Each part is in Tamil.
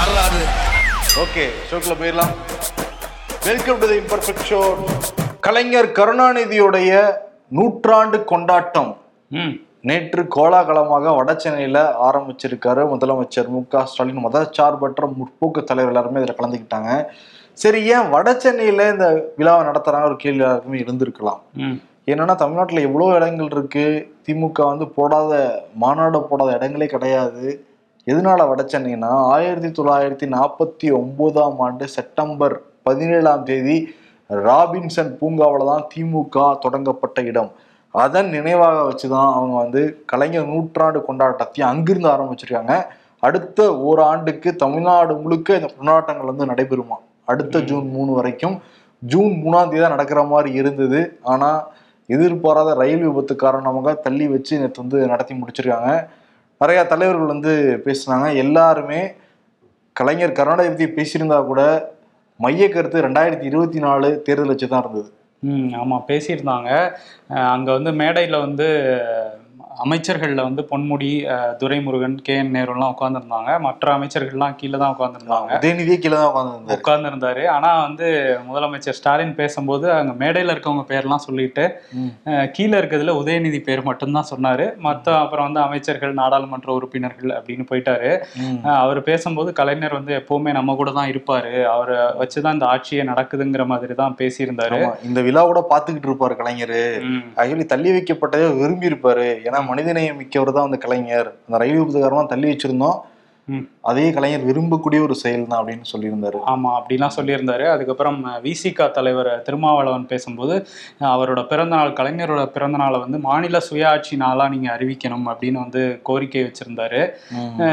வரலாறு ஓகே ஷோக்குள்ள போயிடலாம். Welcome to the imperfect show Kalaignar கருணாநிதியுடைய நூற்றாண்டு கொண்டாட்டம். நேற்று கோலாகலமாக வட சென்னையில ஆரம்பிச்சிருக்காரு முதலமைச்சர் மு க ஸ்டாலின். மதச்சார்பற்ற முற்போக்கு தலைவர் எல்லாருமே இதில் கலந்துக்கிட்டாங்க. சரி ஏன் வட சென்னையில இந்த விழாவை நடத்துறாங்க? ஒரு கேள்வி எல்லாருக்குமே இருந்திருக்கலாம். என்னன்னா தமிழ்நாட்டில் எவ்வளோ இடங்கள் இருக்கு? திமுக வந்து போடாத மாநாடு போடாத இடங்களே கிடையாது. எதனால வட சென்னைனா ஆயிரத்தி தொள்ளாயிரத்தி நாற்பத்தி ஒன்பதாம் ஆண்டு செப்டம்பர் பதினேழாம் தேதி ராபின்சன் பூங்காவில் தான் திமுக தொடங்கப்பட்ட இடம். அதன் நினைவாக வச்சுதான் அவங்க வந்து கலைஞர் நூற்றாண்டு கொண்டாட்டத்தையும் அங்கிருந்து ஆரம்பிச்சிருக்காங்க. அடுத்த ஓராண்டுக்கு தமிழ்நாடு முழுக்க இந்த கொண்டாட்டங்கள் வந்து நடைபெறுமா? அடுத்த ஜூன் மூணு வரைக்கும். ஜூன் மூணாம் தேதி தான் நடக்கிற மாதிரி இருந்தது. ஆனா எதிர்பாராத ரயில் விபத்து காரணமாக தள்ளி வச்சு நேற்று வந்து நடத்தி முடிச்சிருக்காங்க. நிறைய தலைவர்கள் வந்து பேசுனாங்க. எல்லாருமே கலைஞர் கருணாநிதி பேசியிருந்தா கூட மைய கருத்து ரெண்டாயிரத்தி இருபத்தி நாலு தேர்தல் வச்சு தான் இருந்தது. ம் ஆமாம் பேசியிருந்தாங்க. அங்கே வந்து மேடையில் வந்து அமைச்சர்களில் வந்து பொன்முடி துரைமுருகன் கே. என். நேருலாம் உட்காந்துருந்தாங்க மற்ற அமைச்சர்கள்லாம் கீழே தான் உட்காந்துருந்தாங்க உதயநிதியே கீழே தான் உட்காந்துருந்தாரு உட்கார்ந்துருந்தாரு. ஆனா வந்து முதலமைச்சர் ஸ்டாலின் பேசும்போது அங்க மேடையில இருக்கவங்க பேர்லாம் சொல்லிட்டு கீழே இருக்கிறதுல உதயநிதி பேர் மட்டும்தான் சொன்னாரு. மற்ற அப்புறம் வந்து அமைச்சர்கள் நாடாளுமன்ற உறுப்பினர்கள் அப்படின்னு போயிட்டாரு. அவர் பேசும்போது கலைஞர் வந்து எப்பவுமே நம்ம கூட தான் இருப்பாரு. அவரை வச்சுதான் இந்த ஆட்சியே நடக்குதுங்கிற மாதிரி தான் பேசியிருந்தாரு. இந்த விழா கூட பாத்துக்கிட்டு இருப்பாரு கலைஞர். தள்ளி வைக்கப்பட்டதே விரும்பி இருப்பாரு ஏன்னா மனிதநேயம் மிக்கவர் தான் அந்த கலைஞர். அந்த ரயில் விபத்துக்காரமாக தள்ளி வச்சிருந்தோம். அதே கலைஞர் விரும்பக்கூடிய ஒரு செயல் தான் அப்படின்னு சொல்லியிருந்தாரு. ஆமா அப்படிலாம் சொல்லியிருந்தாரு. அதுக்கப்புறம் விசிகா தலைவர் திருமாவளவன் பேசும்போது அவரோட பிறந்தநாள் கலைஞரோட பிறந்தநாளை வந்து மாநில சுயாட்சி நாளா நீங்க அறிவிக்கணும் அப்படின்னு வந்து கோரிக்கை வச்சிருந்தாரு.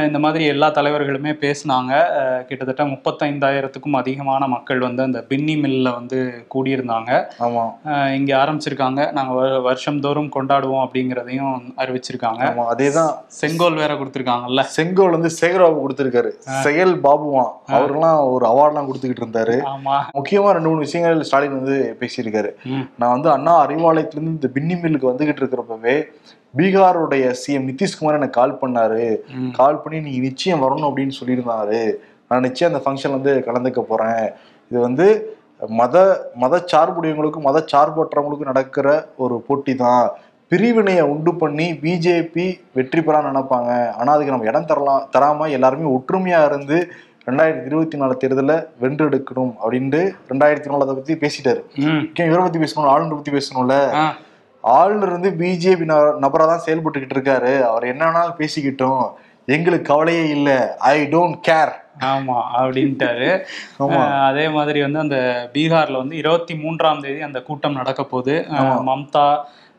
இந்த மாதிரி எல்லா தலைவர்களுமே பேசினாங்க. கிட்டத்தட்ட முப்பத்தைந்தாயிரத்துக்கும் அதிகமான மக்கள் வந்து அந்த பின்னி மில்ல வந்து கூடியிருந்தாங்க. ஆமா. இங்க ஆரம்பிச்சிருக்காங்க. நாங்க வருஷம்தோறும் கொண்டாடுவோம் அப்படிங்கிறதையும் அறிவிச்சிருக்காங்க. ஆமா அதேதான். செங்கோல் வேற கொடுத்துருக்காங்கல்ல. செங்கோல் வந்து சேகர்பாபு கொடுத்திருக்காரு. செயல் பாபுவான் அவரெல்லாம் ஒரு அவார்ட்லாம் கொடுத்துக்கிட்டு இருந்தாரு. முக்கியமா ரெண்டு மூணு விஷயங்கள் ஸ்டாலின் வந்து பேசியிருக்காரு. நான் வந்து அண்ணா அறிவாலயத்திலிருந்து இந்த பின்னி மில்லுக்கு வந்துகிட்டு இருக்கிறப்பவே பீகாருடைய சிஎம் நிதிஷ்குமார் எனக்கு கால் பண்ணாரு. கால் பண்ணி நீ நிச்சயம் வரணும் அப்படின்னு சொல்லியிருந்தாரு. நான் நிச்சயம் அந்த ஃபங்க்ஷன் வந்து கலந்துக்க போறேன். இது வந்து மத மத சார்புடையவங்களுக்கும் மத சார்பற்றவங்களுக்கும் நடக்கிற ஒரு போட்டி தான் பிரிவினையை உண்டு பண்ணி பிஜேபி வெற்றி பெறான்னு நினைப்பாங்க. ஆனா அதுக்கு நம்ம இடம் தரலாம் தராம எல்லாருமே ஒற்றுமையா இருந்து ரெண்டாயிரத்தி இருபத்தி நாலு தேர்தலில் வென்றெடுக்கணும் அப்படின்ட்டு ரெண்டாயிரத்தி நாலு அதை பத்தி பேசிட்டாரு. இவரை பத்தி பேசணும் ஆளுநர் பத்தி பேசணும்ல? ஆளுநர் வந்து பிஜேபி நபரா தான் செயல்பட்டுக்கிட்டு இருக்காரு. அவர் என்னன்னாலும் பேசிக்கிட்டோம். எங்களுக்கு கவலையே இல்ல. ஐ டோன்ட் கேர் ஆமா அப்படின்ட்டாரு. அதே மாதிரி வந்து அந்த பீகார்ல வந்து இருபத்தி மூன்றாம் தேதி அந்த கூட்டம் நடக்க போகுது மம்தா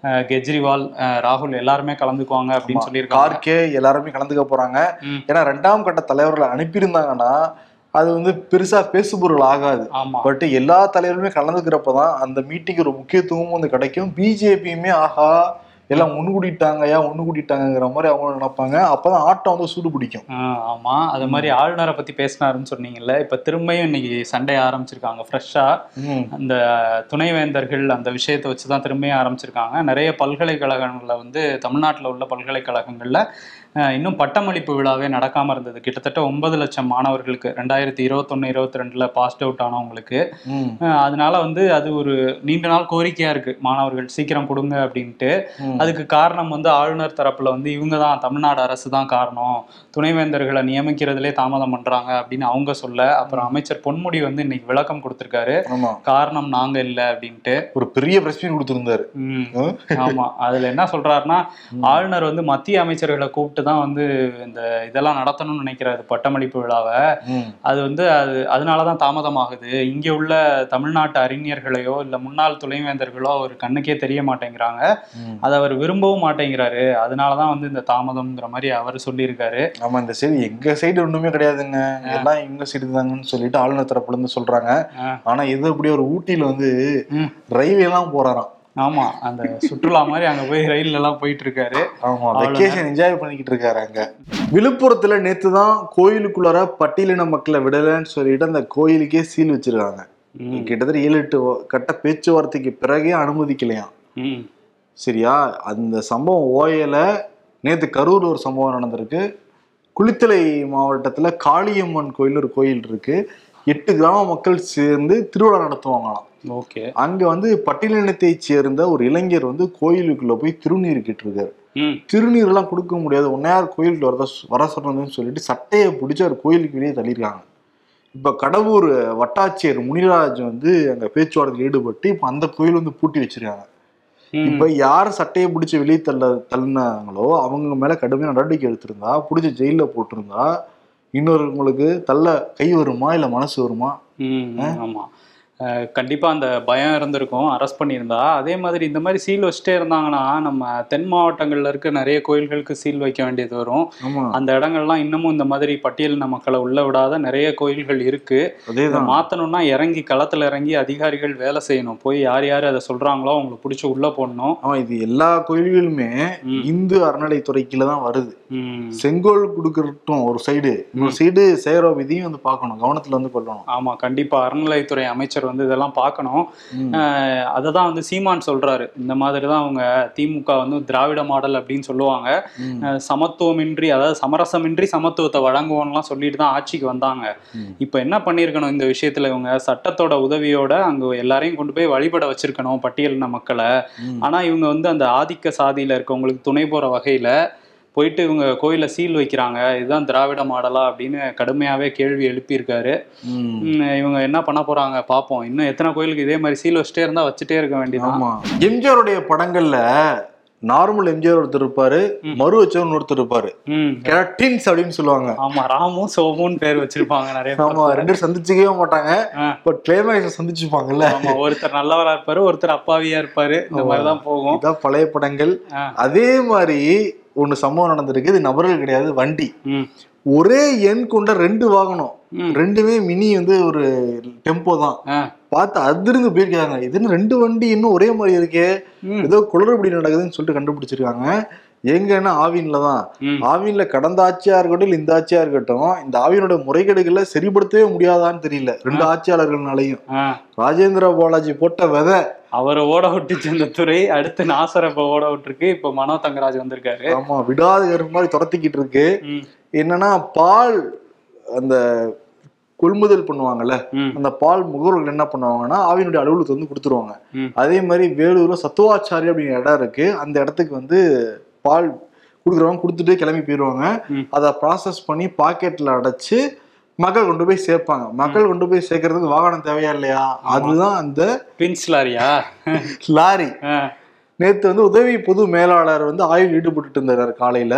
கெஜ்ரிவால் ராகுல் எல்லாருமே கலந்துக்குவாங்க அப்படின்னு சொல்லியிருக்காங்க. கார்கே எல்லாருமே கலந்துக்க போறாங்க. ஏன்னா ரெண்டாம் கட்ட தலைவர்களை அனுப்பியிருந்தாங்கன்னா அது வந்து பெருசா பேசுபொருள் ஆகாது. பட் எல்லா தலைவருமே கலந்துக்கிறப்பதான் அந்த மீட்டிங் ஒரு முக்கியத்துவமும் வந்து கிடைக்கும். பிஜேபியுமே ஆஹா எல்லாம் ஒண்ணு கூட்டிட்டாங்கயா ஒண்ணு கூட்டிட்டாங்கிற மாதிரி அவங்க நினைப்பாங்க. அப்பதான் ஆட்டம் வந்து சூடு பிடிக்கும். ஆஹ் ஆமா. அது மாதிரி ஆளுநரை பத்தி பேசினாருன்னு சொன்னீங்கல்ல இப்ப திரும்பியும் இன்னைக்கு சண்டை ஆரம்பிச்சிருக்காங்க. ஃப்ரெஷ்ஷா ம். அந்த துணைவேந்தர்கள் அந்த விஷயத்தை வச்சு தான் திரும்பியும் ஆரம்பிச்சிருக்காங்க. நிறைய பல்கலைக்கழகங்கள்ல வந்து தமிழ்நாட்டில் உள்ள பல்கலைக்கழகங்கள்ல இன்னும் பட்டமளிப்பு விழாவே நடக்காம இருந்தது. கிட்டத்தட்ட ஒன்பது லட்சம் மாணவர்களுக்கு ரெண்டாயிரத்தி இருபத்தொன்னு இருபத்தி ரெண்டுல பாஸ்ட் அவுட் ஆனவங்களுக்கு அதனால வந்து அது ஒரு நீண்ட நாள் கோரிக்கையா இருக்கு. மாணவர்கள் சீக்கிரம் கொடுங்க அப்படின்ட்டு. அதுக்கு காரணம் வந்து ஆளுநர் தரப்புல வந்து இவங்க தான் தமிழ்நாடு அரசு தான் காரணம். துணைவேந்தர்களை நியமிக்கிறதுலே தாமதம் பண்றாங்க அப்படின்னு அவங்க சொல்ல அப்புறம் அமைச்சர் பொன்முடி வந்து இன்னைக்கு விளக்கம் கொடுத்திருக்காரு. காரணம் நாங்க இல்ல அப்படின்ட்டு. ஒரு பெரிய மீட் கொடுத்திருந்தாரு. ஆமா. அதுல என்ன சொல்றாருன்னா ஆளுநர் வந்து மத்திய அமைச்சர்களை கூப்பிட்டு தான் வந்து இந்த இதெல்லாம் நடத்தணும்னு நினைக்கிறாரு பட்டமளிப்பு விழாவை. அது வந்து அது அதனாலதான் தாமதமாகுது. இங்க உள்ள தமிழ்நாட்டு அறிஞர்களையோ இல்ல முன்னாள் துணைவேந்தர்களோ அவர் கண்ணுக்கே தெரிய மாட்டேங்கிறாங்க. அதை அவர் விரும்பவும் மாட்டேங்கிறாரு. அதனாலதான் வந்து இந்த தாமதம்ங்கிற மாதிரி அவர் சொல்லியிருக்காரு. ஆமா இந்த சைடு எங்க சைடு ஒண்ணுமே கிடையாதுங்க. எல்லாம் இவங்க சைடு தாங்கன்னு சொல்லிட்டு ஆளுநர் தரப்புல இருந்து சொல்றாங்க. ஆ. ஆனா இது அப்படியே ஒரு ஊட்டியில வந்து ம். ரயில்வே எல்லாம் போறாராம். ஆமா அந்த சுற்றுலா மாதிரி அங்க போய் ரயில்ல எல்லாம் போயிட்டு இருக்காரு ஆமா வெக்கேஷன் என்ஜாய் பண்ணிக்கிட்டு இருக்காரு அங்க. விழுப்புரத்துல நேத்து தான் கோயிலுக்குள்ளார பட்டியலின மக்களை விடலைன்னு சொல்லிட்டு அந்த கோயிலுக்கே சீல் வச்சிருக்காங்க. கிட்டத்தட்ட ஏழு எட்டு கட்ட பேச்சுவார்த்தைக்கு பிறகே அனுமதிக்கலையாம் சரியா அந்த சம்பவம் ஓயல. நேத்து கரூர்ல ஒரு சம்பவம் நடந்திருக்கு. குளித்தலை மாவட்டத்துல காளியம்மன் கோயில் ஒரு கோயில் இருக்கு. எட்டு கிராம மக்கள் சேர்ந்து திருவிழா நடத்துவாங்களாம். ஓகே. அங்க வந்து பட்டியலினத்தை சேர்ந்த ஒரு இளைஞர் வந்து கோயிலுக்குள்ள போய் திருநீர் கேட்டிருக்காரு. ம். திருநீர் எல்லாம் கொடுக்க முடியாது. உன்னையார் கோயிலுக்கு வரத வர சொல்றதுன்னு சொல்லிட்டு சட்டையை பிடிச்சி அவர் கோயிலுக்கு வெளியே தள்ளியிருக்காங்க. இப்ப கடவுர் வட்டாட்சியர் முனிராஜ் வந்து அங்க பேச்சுவார்த்தையில் ஈடுபட்டு இப்ப அந்த கோயில் வந்து பூட்டி வச்சிருக்காங்க. இப்ப யார் சட்டையை பிடிச்சி வெளியே தள்ள தள்ளினாங்களோ அவங்க மேல கடுமையான நடவடிக்கை எடுத்திருந்தா பிடிச்சி ஜெயில போட்டிருந்தா இன்னொருவங்களுக்கு தள்ள கை வருமா இல்ல மனசு வருமா? ஆமா. அஹ் கண்டிப்பா அந்த பயம் இருந்திருக்கும். அரெஸ்ட் பண்ணியிருந்தா. அதே மாதிரி இந்த மாதிரி சீல் வச்சுட்டே இருந்தாங்கன்னா நம்ம தென் மாவட்டங்கள்ல இருக்க நிறைய கோயில்களுக்கு சீல் வைக்க வேண்டியது வரும். அந்த இடங்கள்லாம் இன்னமும் இந்த மாதிரி பட்டியலின மக்களை உள்ள விடாத நிறைய கோயில்கள் இருக்கு. இதை மாத்தணும்னா இறங்கி களத்துல இறங்கி அதிகாரிகள் வேலை செய்யணும். போய் யார் யார் அதை சொல்றாங்களோ அவங்களை பிடிச்சி உள்ள போடணும். இது எல்லா கோயில்களுமே. இந்து அறநிலைத்துறை கீழே தான் வருது. செங்கோல் கொடுக்கறட்டும் ஒரு சைடு இன்னொரு சைடு சேரோ விதியும் வந்து பார்க்கணும். கவனத்துல வந்து கொள்ளணும். ஆமா கண்டிப்பா. அறநிலையத்துறை அமைச்சர் வந்து இதெல்லாம் பார்க்கணும். அதை தான் வந்து சீமான் சொல்றாரு. இந்த மாதிரி தான் அவங்க திமுக வந்து திராவிட மாடல் அப்படின்னு சொல்லுவாங்க. சமத்துவமின்றி அதாவது சமரசமின்றி சமத்துவத்தை வழங்குவோம்லாம் சொல்லிட்டு தான் ஆட்சிக்கு வந்தாங்க. இப்போ என்ன பண்ணியிருக்கணும் இந்த விஷயத்துல இவங்க? சட்டத்தோட உதவியோட அங்க எல்லாரையும் கொண்டு போய் வழிபட வச்சிருக்கணும் பட்டியலின மக்களை. ஆனா இவங்க வந்து அந்த ஆதிக்க சாதியில இருக்கவங்களுக்கு துணை போற வகையில போயிட்டு இவங்க கோயில சீல் வைக்கிறாங்க. இதுதான் திராவிட மாடலா அப்படின்னு கடுமையாவே கேள்வி எழுப்பியிருக்காரு. இவங்க என்ன பண்ண போறாங்க பாப்போம். இன்னும் எத்தனை கோயிலுக்கு இதே மாதிரி சீல் வச்சுட்டே இருந்தா வச்சுட்டே இருக்க வேண்டியதான் ஆமா. எம்ஜிஆருடைய படங்கள்ல நார்மல் எம்ஜிஆர் ஒருத்தர் இருப்பாரு. மறு வச்சவன் ஒருத்தர் இருப்பாரு. கெரட்டின்ஸ் அப்படின்னு சொல்லுவாங்க. ஆமா ராமும் சோமுன்னு பேர் வச்சிருப்பாங்க நிறைய. ஆமா ரெண்டு சந்திச்சுக்கவே மாட்டாங்க. பட் கிளைமேக்ஸ் சந்திச்சுப்பாங்கல்ல. ஆமா ஒருத்தர் நல்லவரா இருப்பாரு ஒருத்தர் அப்பாவியா இருப்பாரு. இந்த மாதிரிதான் போகும். இதான் பழைய படங்கள். அதே மாதிரி ஒண்ணு சம்பவம் நடந்திருக்கு. இது நபர்கள் கிடையாது வண்டி. ஒரே எண் கொண்ட ரெண்டு வாகனம். ரெண்டுமே மினி வந்து ஒரு டெம்போ தான். பார்த்து அதிர்ந்து போயிருக்காங்க. இதுன்னு ரெண்டு வண்டி இன்னும் ஒரே மாதிரி இருக்கே. ஏதோ குளறுபடி நடக்குதுன்னு சொல்லிட்டு கண்டுபிடிச்சிருக்காங்க. எங்கன்னா ஆவின்ல தான். ஆவின்ல கடந்த ஆட்சியா இருக்கட்டும் இந்த ஆட்சியா இருக்கட்டும் இந்த ஆவியனோட முறைகேடுகளை சரிப்படுத்தவே முடியாதான்னு தெரியல. ரெண்டு ஆட்சியாளர்கள்னாலையும். ராஜேந்திர பாலாஜி போட்ட விதை. அவரை ஓட விட்டுச்சு இந்த துறை. அடுத்து நாசர இப்ப ஓட விட்டுருக்கு. இப்ப மனோ தங்கராஜ் வந்திருக்காரு. ஆமா விடாத மாதிரி துரத்திக்கிட்டு இருக்கு. என்னன்னா பால் அந்த கொள்முதல் பண்ணுவாங்கல்ல. அந்த பால் முகவர்கள் என்ன பண்ணுவாங்கன்னா ஆவியினுடைய அலுவலகத்தை வந்து கொடுத்துருவாங்க. அதே மாதிரி வேலூர்ல சத்துவாச்சாரி அப்படிங்கிற இடம் இருக்கு. அந்த இடத்துக்கு வந்து பால் கொடுக்குறவங்க கொடுத்துட்டு கிளம்பி போயிடுவாங்க. அதை ப்ராசஸ் பண்ணி பாக்கெட்ல அடைச்சு மக்கள் கொண்டு போய் சேர்ப்பாங்க. மக்கள் கொண்டு போய் சேர்க்கறதுக்கு வாகனம் தேவையா இல்லையா? அதுதான் அந்த பின்ஸ் லாரியா? லாரி. நேத்து வந்து உதவி பொது மேலாளர் வந்து ஆய்வில் ஈடுபட்டு இருந்தாரு காலையில.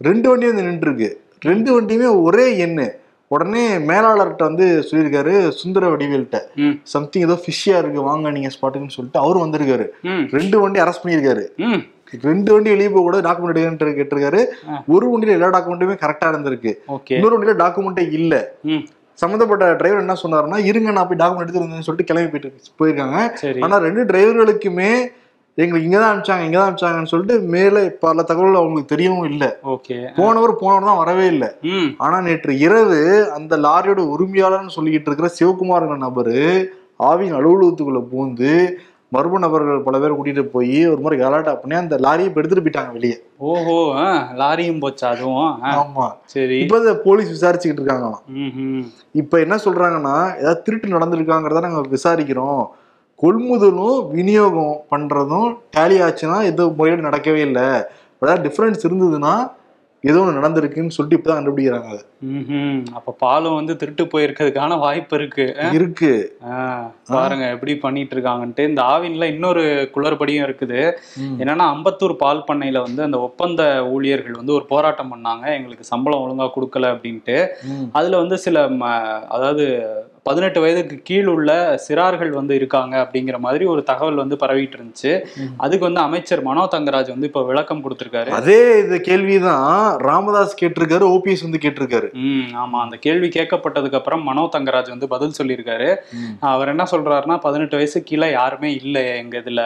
ரெண்டு வண்டி வந்து நின்றுருக்கு. ரெண்டு வண்டியுமே ஒரே எண்ணு. உடனே மேலாளர்கிட்ட வந்து சொல்லியிருக்காரு சுந்தர வடிவேல்கிட்ட. சம்திங் ஏதோ ஃபிஷ்ஷியா இருக்கு. வாங்க நீங்க ஸ்பாட்டுன்னு சொல்லிட்டு அவரும் வந்திருக்காரு. ரெண்டு வண்டி அரெஸ்ட் பண்ணியிருக்காரு. ரெண்டு வண்டி வெளியே போக கூட டாக்குமெண்ட் எடுக்கன்னு கேட்டிருக்காரு. ஒரு வண்டியில எல்லா டாக்குமெண்ட்டுமே கரெக்டா இருந்திருக்கு. இன்னொரு வண்டியில டாக்குமெண்ட்டே இல்ல. சம்மந்தப்பட்ட டிரைவர் என்ன சொன்னாருன்னா இருங்க நான் போய் டாக்குமெண்ட் எடுத்து சொல்லிட்டு கிளம்பி போயிட்டு போயிருக்காங்க. ஆனா ரெண்டு டிரைவர்களுக்குமே எங்களுக்கு இங்கதான் அனுப்பிச்சாங்க இங்கதான் அனுப்பிச்சாங்கன்னு சொல்லிட்டு மேலே பல தகவல் அவங்களுக்கு தெரியவும் இல்லை. ஓகே. போனவர் போனவர் தான் வரவே இல்லை. ஆனா நேற்று இரவு அந்த லாரியோட உரிமையாளர்னு சொல்லிக்கிட்டு இருக்கிற சிவகுமார்ங்கிற நபரு ஆவியின் அலுவலகத்துக்குள்ள பூந்து மர்ம நபர்கள் பல பேர் கூட்டிட்டு போய் ஒரு மாதிரி கலாட்டா பண்ணி அந்த லாரியை எடுத்துட்டு போயிட்டாங்க வெளியே. ஓஹோ லாரியும் போச்சா அதுவும்? ஆமா. சரி. இப்ப போலீஸ் விசாரிச்சுக்கிட்டு இருக்காங்களாம். இப்ப என்ன சொல்றாங்கன்னா ஏதாவது திருட்டு நடந்திருக்காங்கிறத நாங்க விசாரிக்கிறோம். கொள்முதலும் விநியோகம் பண்றதும் டேலி ஆச்சுன்னா எதுவும் முறையோடு நடக்கவே இல்லை. ஏதாவது டிஃபரன்ஸ் இருந்ததுன்னா ஏதோ ஒன்று நடந்திருக்குன்னு சொல்லிட்டு இப்பதான் கண்டுபிடிக்கிறாங்க அதை. அப்ப பாலும் வந்து திருட்டு போயிருக்கிறதுக்கான வாய்ப்பு இருக்கு. இருக்கு. பாருங்க எப்படி பண்ணிட்டு இருக்காங்கன்ட்டு. இந்த ஆவின்ல இன்னொரு குளறுபடியும் இருக்குது. என்னன்னா அம்பத்தூர் பால் பண்ணையில வந்து அந்த ஒப்பந்த ஊழியர்கள் வந்து ஒரு போராட்டம் பண்ணாங்க. எங்களுக்கு சம்பளம் ஒழுங்கா கொடுக்கல அப்படின்ட்டு. அதுல வந்து சில ம- அதாவது பதினெட்டு வயதுக்கு கீழ் உள்ள சிறார்கள் வந்து இருக்காங்க அப்படிங்கிற மாதிரி ஒரு தகவல் வந்து பரவிட்டு இருந்துச்சு. அதுக்கு வந்து அமைச்சர் மனோ தங்கராஜ் வந்து இப்ப விளக்கம் கொடுத்திருக்காரு. அதே இது கேள்விதான் ராமதாஸ் கேட்டிருக்காரு ஓபிஎஸ் வந்து கேட்டிருக்காரு. ம் ஆமா அந்த கேள்வி கேட்கப்பட்டதுக்கு அப்புறம் மனோ தங்கராஜ் வந்து பதில் சொல்லியிருக்காரு. அவர் என்ன சொல்றாருன்னா பதினெட்டு வயசு கீழே யாருமே இல்லை எங்க இதுல.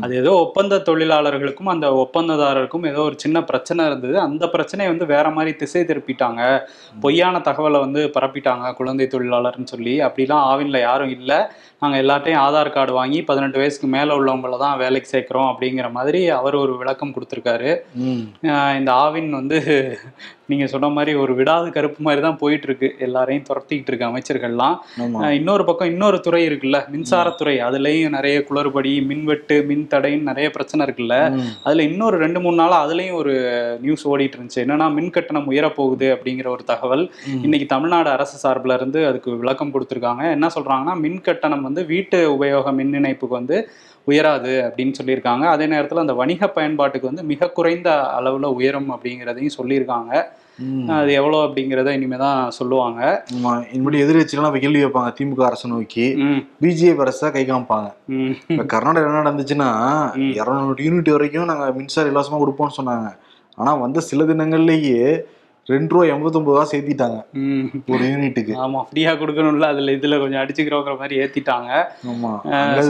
அது ஏதோ ஒப்பந்த தொழிலாளர்களுக்கும் அந்த ஒப்பந்ததாரருக்கும் ஏதோ ஒரு சின்ன பிரச்சனை இருந்தது. அந்த பிரச்சனையை வந்து வேற மாதிரி திசை திருப்பிட்டாங்க. பொய்யான தகவலை வந்து பரப்பிட்டாங்க குழந்தை தொழிலாளர்னு சொல்லி. அப்படிலாம் ஆவின்ல யாரும் இல்லை. நாங்க எல்லார்ட்டையும் ஆதார் கார்டு வாங்கி பதினெட்டு வயசுக்கு மேல உள்ளவங்கள தான் வேலைக்கு சேர்க்கிறோம் அப்படிங்கிற மாதிரி அவர் ஒரு விளக்கம் கொடுத்திருக்காரு. இந்த ஆவின் வந்து நீங்க சொன்ன மாதிரி ஒரு விடாது கருப்பு மாதிரி தான் போயிட்டு இருக்கு எல்லாரையும் துரத்திக்கிட்டு இருக்கு அமைச்சர்கள்லாம். இன்னொரு பக்கம் இன்னொரு துறை இருக்குல்ல மின்சாரத்துறை அதுலயும் நிறைய குளறுபடி மின்வெட்டு மின் தடைன்னு நிறைய பிரச்சனை இருக்குல்ல. அதுல இன்னொரு ரெண்டு மூணு நாளா அதுலயும் ஒரு நியூஸ் ஓடிட்டு இருந்துச்சு. என்னன்னா மின் கட்டணம் உயரப்போகுது அப்படிங்கிற ஒரு தகவல். இன்னைக்கு தமிழ்நாடு அரசு சார்பில் இருந்து அதுக்கு விளக்கம் கொடுத்துருக்காங்க. என்ன சொல்றாங்கன்னா மின் கட்டணம் வந்து வீட்டு உபயோக மின் இணைப்புக்கு வந்து உயராது அப்படின்னு சொல்லியிருக்காங்க. அதே நேரத்தில் அந்த வணிக பயன்பாட்டுக்கு வந்து மிக குறைந்த அளவில் உயரும் அப்படிங்கிறதையும் சொல்லியிருக்காங்க. அது எவ்வளோ அப்படிங்கிறத இனிமே தான் சொல்லுவாங்க இனிமேல் எதிர்கட்சிகள்லாம் இப்ப கேள்வி வைப்பாங்க திமுக அரசு நோக்கி. பிஜேபி அரசா கை காமிப்பாங்க. இப்ப கர்நாடகா என்ன நடந்துச்சுன்னா. இருநூறு யூனிட் வரைக்கும் நாங்க மின்சாரம் இலவசமா கொடுப்போம்னு சொன்னாங்க. ஆனா வந்த சில தினங்கள்லயே ரெண்டு ரூபா எண்பத்தொன்பது ரூபா சேர்த்திட்டாங்க. ஒரு யூனிட்டுக்கு. ஆமா ஃப்ரீயா கொடுக்கணும்ல அதுல இதுல கொஞ்சம் அடிச்சுக்கிறோங்கிற மாதிரி ஏத்திட்டாங்க. ஆமா.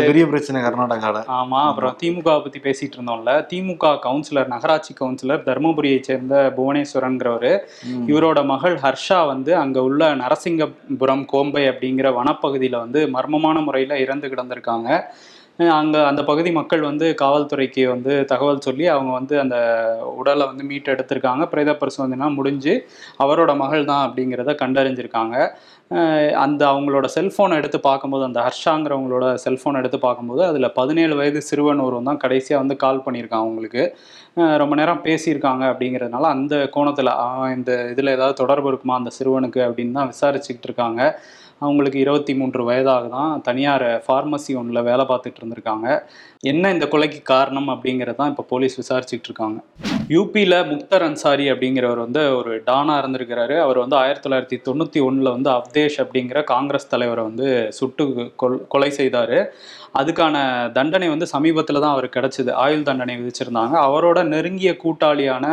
பெரிய பிரச்சனை கர்நாடகால. ஆமா அப்புறம் திமுக பத்தி பேசிட்டு இருந்தோம்ல திமுக கவுன்சிலர் நகராட்சி கவுன்சிலர் தருமபுரியை சேர்ந்த புவனேஸ்வரன்கிறவரு. இவரோட மகள் ஹர்ஷா வந்து அங்க உள்ள நரசிங்கபுரம் கோம்பை அப்படிங்கிற வனப்பகுதியில வந்து மர்மமான முறையில இறந்து கிடந்திருக்காங்க. அங்கே அந்த பகுதி மக்கள் வந்து காவல்துறைக்கு வந்து தகவல் சொல்லி அவங்க வந்து அந்த உடலை வந்து மீட்டு எடுத்திருக்காங்க பிரேத பரிசோதனை முடிஞ்சு அவரோட மகள் தான் அப்படிங்கிறத கண்டறிஞ்சிருக்காங்க. அந்த அவங்களோட செல்ஃபோனை எடுத்து பார்க்கும்போது அந்த ஹர்ஷாங்கிறவங்களோட செல்ஃபோனை எடுத்து பார்க்கும்போது அதில் பதினேழு வயது சிறுவன் ஒருவன் தான் கடைசியாக வந்து கால் பண்ணியிருக்கான் அவங்களுக்கு. ரொம்ப நேரம் பேசியிருக்காங்க அப்படிங்கிறதுனால அந்த கோணத்தில் இந்த இதில் ஏதாவது தொடர்பு இருக்குமா அந்த சிறுவனுக்கு? அப்படின்னு தான் விசாரிச்சுக்கிட்டு இருக்காங்க. அவங்களுக்கு இருபத்தி மூன்று வயதாக தான் தனியார் ஃபார்மசி ஒன்றில் வேலை பார்த்துட்டு இருந்திருக்காங்க. என்ன இந்த கொலைக்கு காரணம் அப்படிங்கிறதான் இப்போ போலீஸ் விசாரிச்சுட்டு இருக்காங்க. யூபியில் முக்தர் அன்சாரி அப்படிங்கிறவர் வந்து ஒரு டானா இருந்திருக்கிறாரு. அவர் வந்து ஆயிரத்தி தொள்ளாயிரத்தி தொண்ணூற்றி ஒன்றில் வந்து அவ்தேஷ் அப்படிங்கிற காங்கிரஸ் தலைவரை வந்து சுட்டு கொல் கொலை செய்தார். அதுக்கான தண்டனை வந்து சமீபத்தில் தான் அவருக்கு கிடைச்சிது. ஆயுள் தண்டனை விதிச்சிருந்தாங்க. அவரோட நெருங்கிய கூட்டாளியான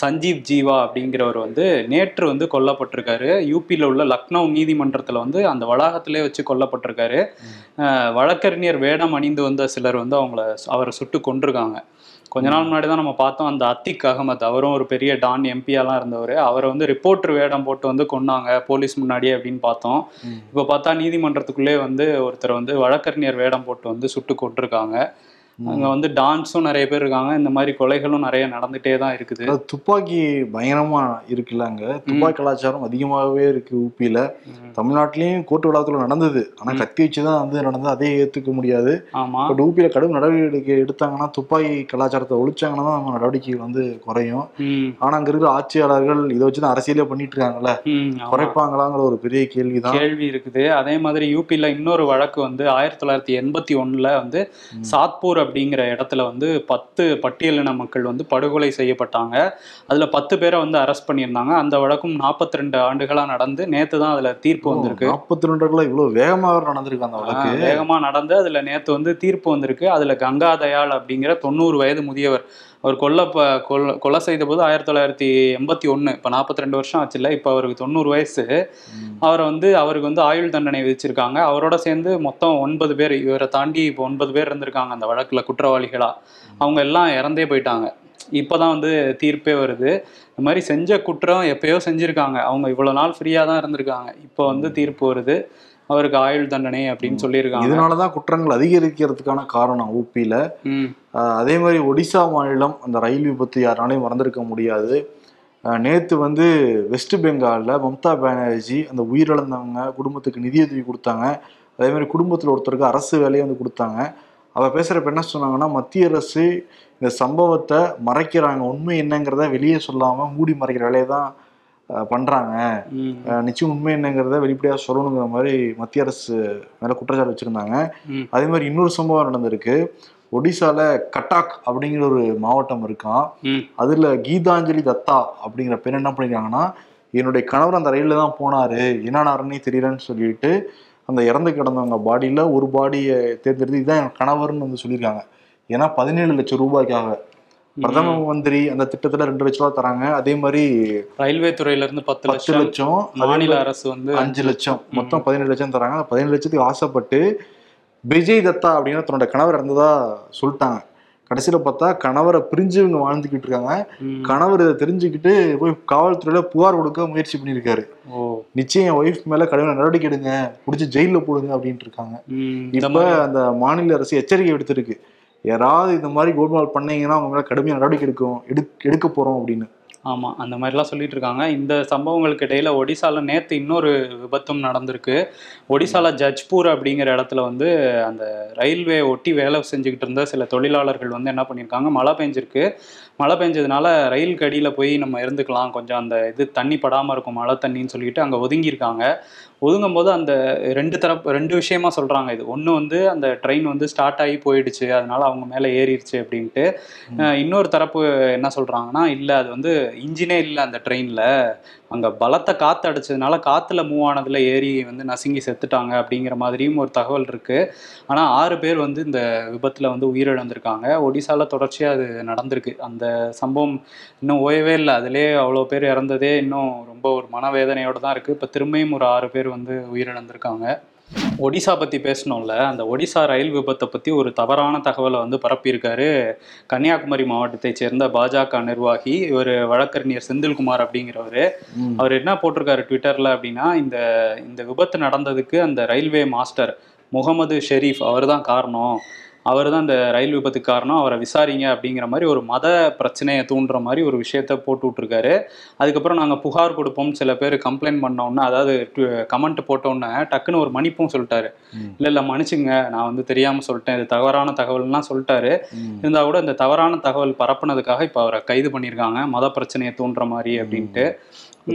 சஞ்சீவ் ஜீவா அப்படிங்கிறவர் வந்து நேற்று வந்து கொல்லப்பட்டிருக்காரு. யூபியில் உள்ள லக்னோ நீதிமன்றத்தில் வந்து அந்த வளாகத்திலே வச்சு கொல்லப்பட்டிருக்காரு. வழக்கறிஞர் வேடம் அணிந்து வந்த சிலர் வந்து அவங்கள அவரை சுட்டு கொண்டிருக்காங்க கொஞ்ச நாள் முன்னாடி தான் நம்ம பார்த்தோம் அந்த அத்திக் அகமத். அவரும் ஒரு பெரிய டான் எம்பியாலாம் இருந்தவர். அவரை வந்து ரிப்போர்ட்டர் வேடம் போட்டு வந்து கொன்னாங்க போலீஸ் முன்னாடியே அப்படின்னு பார்த்தோம். இப்போ பார்த்தா நீதிமன்றத்துக்குள்ளே வந்து ஒருத்தர் வந்து வழக்கறிஞர் வேடம் போட்டு வந்து சுட்டு கொண்டிருக்காங்க அங்க வந்து டான்ஸும் நிறைய பேர் இருக்காங்க. இந்த மாதிரி கொலைகளும் நிறைய நடந்துட்டே தான் இருக்குது. துப்பாக்கி பயங்கரமா இருக்குல்ல அங்க. துப்பாக்கி கலாச்சாரம் அதிகமாகவே இருக்கு ஊப்பியில. தமிழ்நாட்டிலயும் கோர்ட்டு வளாகத்துல நடந்தது. ஆனா கத்தி வச்சுதான் வந்து நடந்தது. அதே ஏத்துக்க முடியாது. ஆமா. பட் ஊப்பியில கடும் நடவடிக்கை எடுத்தாங்கன்னா துப்பாக்கி கலாச்சாரத்தை ஒழிச்சாங்கன்னா தான் நம்ம நடவடிக்கை வந்து குறையும். ஆனா அங்க இருக்கிற ஆட்சியாளர்கள் இதை வச்சுதான் அரசியலே பண்ணிட்டு இருக்காங்கல்ல. குறைப்பாங்களாங்கிற ஒரு பெரிய கேள்விதான். கேள்வி இருக்குது. அதே மாதிரி யூபியில் இன்னொரு வழக்கு வந்து ஆயிரத்தி தொள்ளாயிரத்தி எண்பத்தி ஒண்ணுல வந்து சாத்பூர் அப்படிங்கிற இடத்துல வந்து பத்து பட்டியலின மக்கள் வந்து படுகொலை செய்யப்பட்டாங்க. அதுல பத்து பேரை வந்து அரெஸ்ட் பண்ணியிருந்தாங்க. அந்த வழக்கும் நாற்பத்தி ரெண்டு ஆண்டுகளா நடந்து நேத்து தான் அதுல தீர்ப்பு வந்திருக்கு. நாற்பத்தி ரெண்டுல இவ்வளவு வேகமாக நடந்திருக்கு அந்த வழக்கு. ஆஹ் வேகமா நடந்து அதுல நேத்து வந்து தீர்ப்பு வந்திருக்கு. அதுல கங்கா தயாள் அப்படிங்கிற தொண்ணூறு வயது முதியவர். அவர் கொல்ல கொல்ல கொலை செய்த போது ஆயிரத்தி தொள்ளாயிரத்தி எண்பத்தி ஒன்று இப்போ நாற்பத்தி ரெண்டு வருஷம் ஆச்சுல்ல இப்போ அவருக்கு தொண்ணூறு வயசு. அவரை வந்து அவருக்கு வந்து ஆயுள் தண்டனை விதிச்சிருக்காங்க. அவரோட சேர்ந்து மொத்தம் ஒன்பது பேர் இவரை தாண்டி இப்போ ஒன்பது பேர் இருந்திருக்காங்க அந்த வழக்குல குற்றவாளிகளா. அவங்க எல்லாம் இறந்தே போயிட்டாங்க. இப்போதான் வந்து தீர்ப்பே வருது. இந்த மாதிரி செஞ்ச குற்றம் எப்பயோ செஞ்சிருக்காங்க. அவங்க இவ்வளவு நாள் ஃப்ரீயா தான் இருந்திருக்காங்க. இப்போ வந்து தீர்ப்பு வருது. அவருக்கு ஆயுள் தண்டனை அப்படின்னு சொல்லியிருக்காங்க. இதனாலதான் குற்றங்கள் அதிகரிக்கிறதுக்கான காரணம் ஆஹ் அதே மாதிரி ஒடிசா மாநிலம் அந்த ரயில் விபத்து யாராலையும் மறந்திருக்க முடியாது. நேத்து வந்து வெஸ்ட் பெங்கால்ல மம்தா பானர்ஜி அந்த உயிரிழந்தவங்க குடும்பத்துக்கு நிதியுதவி கொடுத்தாங்க. அதே மாதிரி குடும்பத்தில் ஒருத்தருக்கு அரசு வேலையை வந்து கொடுத்தாங்க. அவ பேசுறப்ப என்ன சொன்னாங்கன்னா மத்திய அரசு இந்த சம்பவத்தை மறைக்கிறாங்க. உண்மை என்னங்கிறத வெளியே சொல்லாம மூடி மறைக்கிற வேலையை தான் பண்றாங்க. ஆஹ் நிச்சயம் உண்மை என்னங்கிறத வெளிப்படையா சொல்லணுங்கிற மாதிரி மத்திய அரசு மேல குற்றச்சாட்டு வச்சிருந்தாங்க. அதே மாதிரி இன்னொரு சம்பவம் நடந்திருக்கு. ஒடிசால கட்டாக் அப்படிங்கிற ஒரு மாவட்டம் இருக்கான் அதுல கீதாஞ்சலி தத்தா அப்படிங்கிற பெண் என்ன பண்ணிருக்காங்கன்னா என்னுடைய கணவர் அந்த ரயில்ல தான் போனாரு. என்னன்னாருன்னே தெரியலன்னு சொல்லிட்டு அந்த இறந்து கிடந்தவங்க பாடியில ஒரு பாடியை தேர்ந்தெடுத்து இதுதான் என் கணவர்னு வந்து சொல்லியிருக்காங்க ஏன்னா பதினேழு லட்சம் ரூபாய்க்காக பிரதம மந்திரி அந்த திட்டத்துல ரெண்டு லட்சம் ரூபா தராங்க. அதே மாதிரி ரயில்வே துறையில இருந்து பத்து பத்து லட்சம் லட்சம் மாநில அரசு வந்து அஞ்சு லட்சம். மொத்தம் பதினேழு லட்சம் தராங்க. அந்த பதினேழு லட்சத்துக்கு ஆசைப்பட்டு விஜய் தத்தா அப்படின்னு தன்னோட கணவர் இருந்ததா சொல்லிட்டாங்க. கடைசியில பார்த்தா கணவரை பிரிஞ்சு இவங்க வாழ்ந்துக்கிட்டு இருக்காங்க. கணவர் இதை தெரிஞ்சுக்கிட்டு போய் காவல்துறையில புகார் கொடுக்க முயற்சி பண்ணியிருக்காரு. ஓ. நிச்சயம் என் ஒய்ஃப் மேல கடுமையான நடவடிக்கை எடுங்க. பிடிச்சி ஜெயில போடுங்க அப்படின்ட்டு இருக்காங்க. இப்ப அந்த மாநில அரசு எச்சரிக்கை எடுத்திருக்கு யாராவது இந்த மாதிரி கோல்மால் பண்ணீங்கன்னா அவங்க மேலே கடுமையான நடவடிக்கை எடுக்கும் எடு எடுக்க போகிறோம் அப்படின்னு. ஆமா அந்த மாதிரிலாம் சொல்லிட்டு இருக்காங்க. இந்த சம்பவங்களுக்கு இடையில ஒடிசால நேத்து இன்னொரு விபத்தும் நடந்திருக்கு. ஒடிசால ஜஜ்பூர் அப்படிங்கிற இடத்துல வந்து அந்த ரயில்வே ஒட்டி வேலை செஞ்சுக்கிட்டு இருந்த சில தொழிலாளர்கள் வந்து என்ன பண்ணியிருக்காங்க மழை பெஞ்சிருக்கு. மழை பெஞ்சதுனால ரயிலுக்கு அடியில் போய் நம்ம இருந்துக்கலாம். கொஞ்சம் அந்த இது தண்ணி படாமல் இருக்கும் மழை தண்ணின்னு சொல்லிட்டு அங்கே ஒதுங்கியிருக்காங்க. ஒதுங்கும் போது அந்த ரெண்டு தரப்பு ரெண்டு விஷயமா சொல்றாங்க இது. ஒன்று வந்து அந்த ட்ரெயின் வந்து ஸ்டார்ட் ஆகி போயிடுச்சு. அதனால அவங்க மேலே ஏறிடுச்சு அப்படின்ட்டு. இன்னொரு தரப்பு என்ன சொல்றாங்கன்னா இல்லை அது வந்து இன்ஜினே இல்லை அந்த ட்ரெயினில். அங்கே பலத்த காற்று அடிச்சதுனால காற்றுல மூவ் ஆனதில் ஏறி வந்து நசுங்கி செத்துட்டாங்க அப்படிங்கிற மாதிரியும் ஒரு தகவல் இருக்குது ஆனால் ஆறு பேர் வந்து இந்த விபத்தில் வந்து உயிரிழந்திருக்காங்க. ஒடிசாவில் தொடர்ச்சியாக அது நடந்திருக்கு. அந்த சம்பவம் இன்னும் ஓயவே இல்லை. அதிலே அவ்வளோ பேர் இறந்ததே இன்னும் ரொம்ப ஒரு மனவேதனையோடு தான் இருக்குது இப்போ திரும்பியும் ஒரு ஆறு பேர் வந்து உயிரிழந்திருக்காங்க. ஒடிசா பற்றி பேசணும்ல. அந்த ஒடிசா ரயில் விபத்தை பற்றி ஒரு தவறான தகவலை வந்து பரப்பியிருக்காரு கன்னியாகுமரி மாவட்டத்தைச் சேர்ந்த பாஜக நிர்வாகி இவர் வழக்கறிஞர் செந்தில்குமார் அப்படிங்கிறவர். அவர் என்ன போட்டிருக்காரு ட்விட்டர்ல அப்படின்னா இந்த இந்த விபத்து நடந்ததுக்கு அந்த ரயில்வே மாஸ்டர் முகமது ஷெரீஃப் அவர் தான் காரணம். அவர் தான் இந்த ரயில் விபத்துக்கு காரணம். அவரை விசாரிங்க அப்படிங்கிற மாதிரி ஒரு மத பிரச்சனையை தூண்டுற மாதிரி ஒரு விஷயத்த போட்டு விட்ருக்காரு அதுக்கப்புறம் நாங்கள் புகார் கொடுப்போம் சில பேர் கம்ப்ளைண்ட் பண்ணோன்னே அதாவது கமெண்ட் போட்டோன்னே டக்குன்னு ஒரு மன்னிப்பும் சொல்லிட்டாரு. இல்லை இல்லை மன்னிச்சுங்க. நான் வந்து தெரியாமல் சொல்லிட்டேன். இது தவறான தகவல்லாம் சொல்லிட்டாரு. இருந்தால் கூட இந்த தவறான தகவல் பரப்புனதுக்காக இப்போ அவரை கைது பண்ணியிருக்காங்க மத பிரச்சனையை தூண்டுற மாதிரி அப்படின்ட்டு.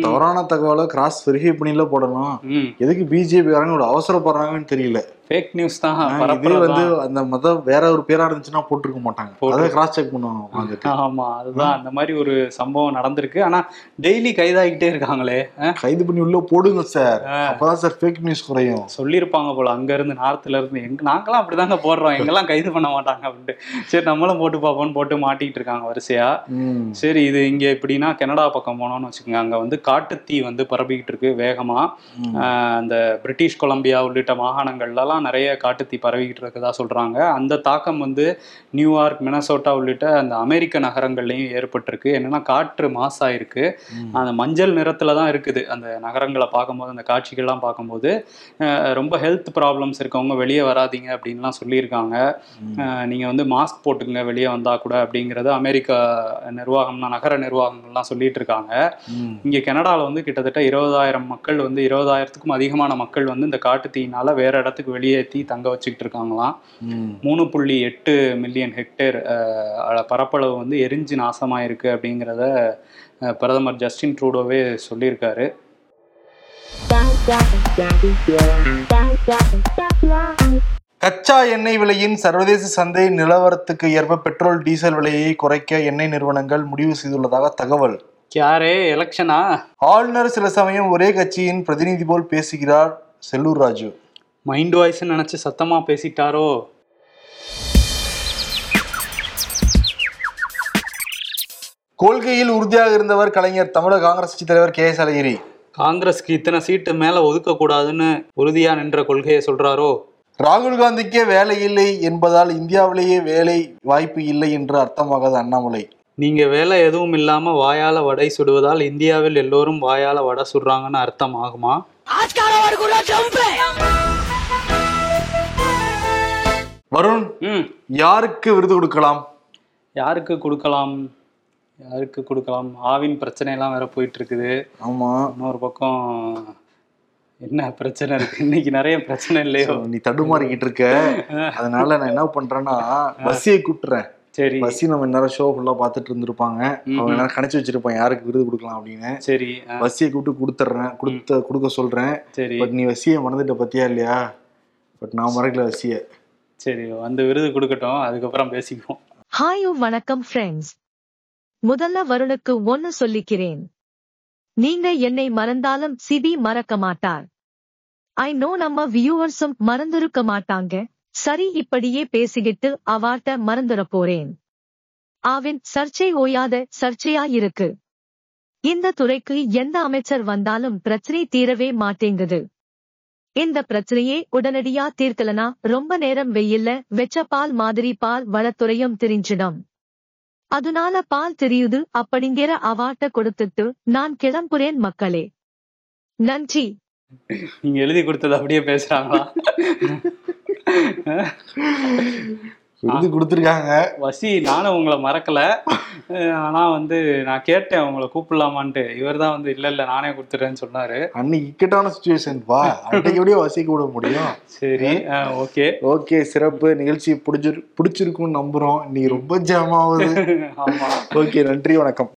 தவறான தகவலை கிராஸ் வெரிஃபை பண்ணில போடணும் ம். எதுக்கு பிஜேபி ஒரு அவசரப்படுறாங்கன்னு தெரியல. ஃபேக் நியூஸ் தான் இதே வந்து அந்த மதம் வேற ஒரு பேரா இருந்துச்சுன்னா போட்டிருக்க மாட்டாங்க. அதை கிராஸ் செக் பண்ணுவாங்க ஆமா அதுதான். அந்த மாதிரி ஒரு சம்பவம் நடந்திருக்கு. ஆனா டெய்லி கைதாகிட்டே இருக்காங்களே கைது பண்ணி உள்ள போடுங்க சார். அப்பதான் சார் ஃபேக் நியூஸ் குறையும். சொல்லியிருப்பாங்க போல அங்க இருந்து நார்த்ல இருந்து. எங்க நாங்களாம் அப்படிதாங்க போடுறோம். எங்கெல்லாம் கைது பண்ண மாட்டாங்க அப்படின்ட்டு. சரி நம்மளும் போட்டு பார்ப்போம்னு போட்டு மாட்டிக்கிட்டு இருக்காங்க வரிசையா. சரி இது இங்க எப்படின்னா கனடா பக்கம் போனோம்னு வச்சுக்கோங்க. அங்க வந்து காட்டுத்தீ வந்து பரப்பிக்கிட்டு இருக்கு வேகமா. அந்த பிரிட்டிஷ் கொலம்பியா உள்ளிட்ட மாகாணங்கள்லாம் நிறைய காட்டுத்தீ பரவிக்கிட்டு இருக்கதா சொல்றாங்க அந்த தாக்கம் வந்து நியூயார்க் மினசோட்டா உள்ளிட்ட அந்த அமெரிக்க நகரங்கள்லையும் ஏற்பட்டிருக்கு என்னன்னா காற்று மாசாயிருக்கு. அந்த மஞ்சள் நிறத்துல தான் இருக்குது அந்த நகரங்களை பார்க்கும்போது அந்த காட்சிகள்லாம் பார்க்கும்போது ரொம்ப ஹெல்த் ப்ராப்ளம்ஸ் இருக்கவங்க வெளியே வராதீங்க அப்படின்லாம் சொல்லியிருக்காங்க ம். அஹ் நீங்க வந்து மாஸ்க் போட்டுங்க வெளியே வந்தா கூட அப்படிங்கிறது அமெரிக்கா நிர்வாகம்னா நகர நிர்வாகங்கள்லாம் சொல்லிட்டு இருக்காங்க. இங்க கனடால வந்து கிட்டத்தட்ட இருபதாயிரம் மக்கள் வந்து இருபதாயிரத்துக்கும் அதிகமான மக்கள் வந்து இந்த காட்டுத்தீயினால வேற இடத்துக்கு வெளியேற்றி தங்க வச்சுக்கிட்டு இருக்காங்களாம். மூணு புள்ளி எட்டு மில்லியன் ஹெக்டேர் பரப்பளவு வந்து எரிஞ்சு நாசமாயிருக்கு அப்படிங்கிறத பிரதமர் ஜஸ்டின் ட்ரூடோவே சொல்லியிருக்காரு. கச்சா எண்ணெய் விலையின் சர்வதேச சந்தை நிலவரத்துக்கு ஏற்ப பெட்ரோல் டீசல் விலையை குறைக்க எண்ணெய் நிறுவனங்கள் முடிவு செய்துள்ளதாக தகவல். யாரே எலெக்ஷனா ஆளுநர் சில சமயம் ஒரே கட்சியின் பிரதிநிதி போல் பேசுகிறார் செல்லூர் ராஜு. மைண்ட் வாய்ஸ் நினைச்சு சத்தமா பேசிட்டாரோ? கொள்கையில் உறுதியாக இருந்தவர் கலைஞர் தமிழக காங்கிரஸ் கட்சி தலைவர் கே எஸ் அழகிரி. காங்கிரஸ்க்கு இத்தனை சீட்டு மேல ஒதுக்க கூடாதுன்னு உறுதியா நின்ற கொள்கையை சொல்றாரோ? ராகுல் காந்திக்கே வேலை இல்லை என்பதால் இந்தியாவிலேயே வேலை வாய்ப்பு இல்லை என்று அர்த்தமாகாது அண்ணாமலை. நீங்க வேலை எதுவும் இல்லாம வாயால வடை சுடுவதால் இந்தியாவில் எல்லோரும் வாயால வடை சுடுறாங்கன்னு அர்த்தம் ஆகுமா? வருண் யாருக்கு விருது கொடுக்கலாம்? யாருக்கு கொடுக்கலாம்? யாருக்கு கொடுக்கலாம்? ஆவின் பிரச்சனையெல்லாம் வேற போயிட்டு இருக்குது ஆமா. இன்னொரு பக்கம் என்ன பிரச்சனை இருக்கு? இன்னைக்கு நிறைய பிரச்சனை இல்லையோ? நீ தடுமாறிக்கிட்டு இருக்க. அதனால நான் என்ன பண்றேன்னா பஸ்ஸியை கூப்பிட்டுறேன். சரி. பஸ்ஸி நம்ம நேரம் ஷோ ஃபுல்லா பார்த்துட்டு இருந்திருப்பாங்க. அவங்க நேரம் கணிச்சு வச்சிருப்பான் யாருக்கு விருது கொடுக்கலாம் அப்படின்னு. சரி பஸ்ஸியை கூப்பிட்டு கொடுத்துட்றேன். கொடுத்த கொடுக்க சொல்றேன். சரி. பட் நீ வசியை மறந்துட்ட பத்தியா இல்லையா? பட் நான் மறக்கல வசிய சரி அந்த விருது கொடுக்கட்டும். அதுக்கப்புறம் பேசிக்குவோம். ஹாயோ வணக்கம் ஃப்ரெண்ட்ஸ் முதல்ல வருணுக்கு ஒன்னு சொல்லிக்கிறேன். நீங்க என்னை மறந்தாலும் சிபி மறக்க மாட்டார். ஐ நோ நம்ம வியூவர்ஸும் மறந்திருக்க மாட்டாங்க. சரி இப்படியே பேசிக்கிட்டு அவார்ட்ட மறந்துட போறேன். ஆவின் சர்ச்சை ஓயாத சர்ச்சையா இருக்கு. இந்த துறைக்கு எந்த அமைச்சர் வந்தாலும் பிரச்சனை தீரவே மாட்டேங்குது. இந்த பிரச்சனையே உடனடியா தீர்க்கலனா ரொம்ப நேரம் வெயில்ல வெச்ச பால் மாதிரி பால் வளத்துறையும் தெரிஞ்சிடும். அதனால பால் தெரியுது அப்படிங்கிற அவார்ட்ட கொடுத்துட்டு நான் கிளம்புறேன் மக்களே. நன்றி. நீங்க எழுதி கொடுத்தது அப்படியே பேசுறாங்களா? விருது கொடுத்துருக்காங்க. வசி நானும் உங்களை மறக்கல. ஆனா வந்து நான் கேட்டேன் உங்களை கூப்பிடலாமான்ட்டு. இவர் தான் வந்து இல்ல இல்ல நானே கொடுத்துறேன்னு சொன்னாரு. அன்னைக்கு இக்கட்டான சுச்சுவேஷன் வா அன்னைக்கு எப்படியோ வசிக்க விட முடியும். சரி ஓகே. ஓகே சிறப்பு. நிகழ்ச்சி பிடிச்சிரு பிடிச்சிருக்கும்னு நம்புறோம். நீ ரொம்ப ஜாமாவது ஆமா. ஓகே நன்றி வணக்கம்.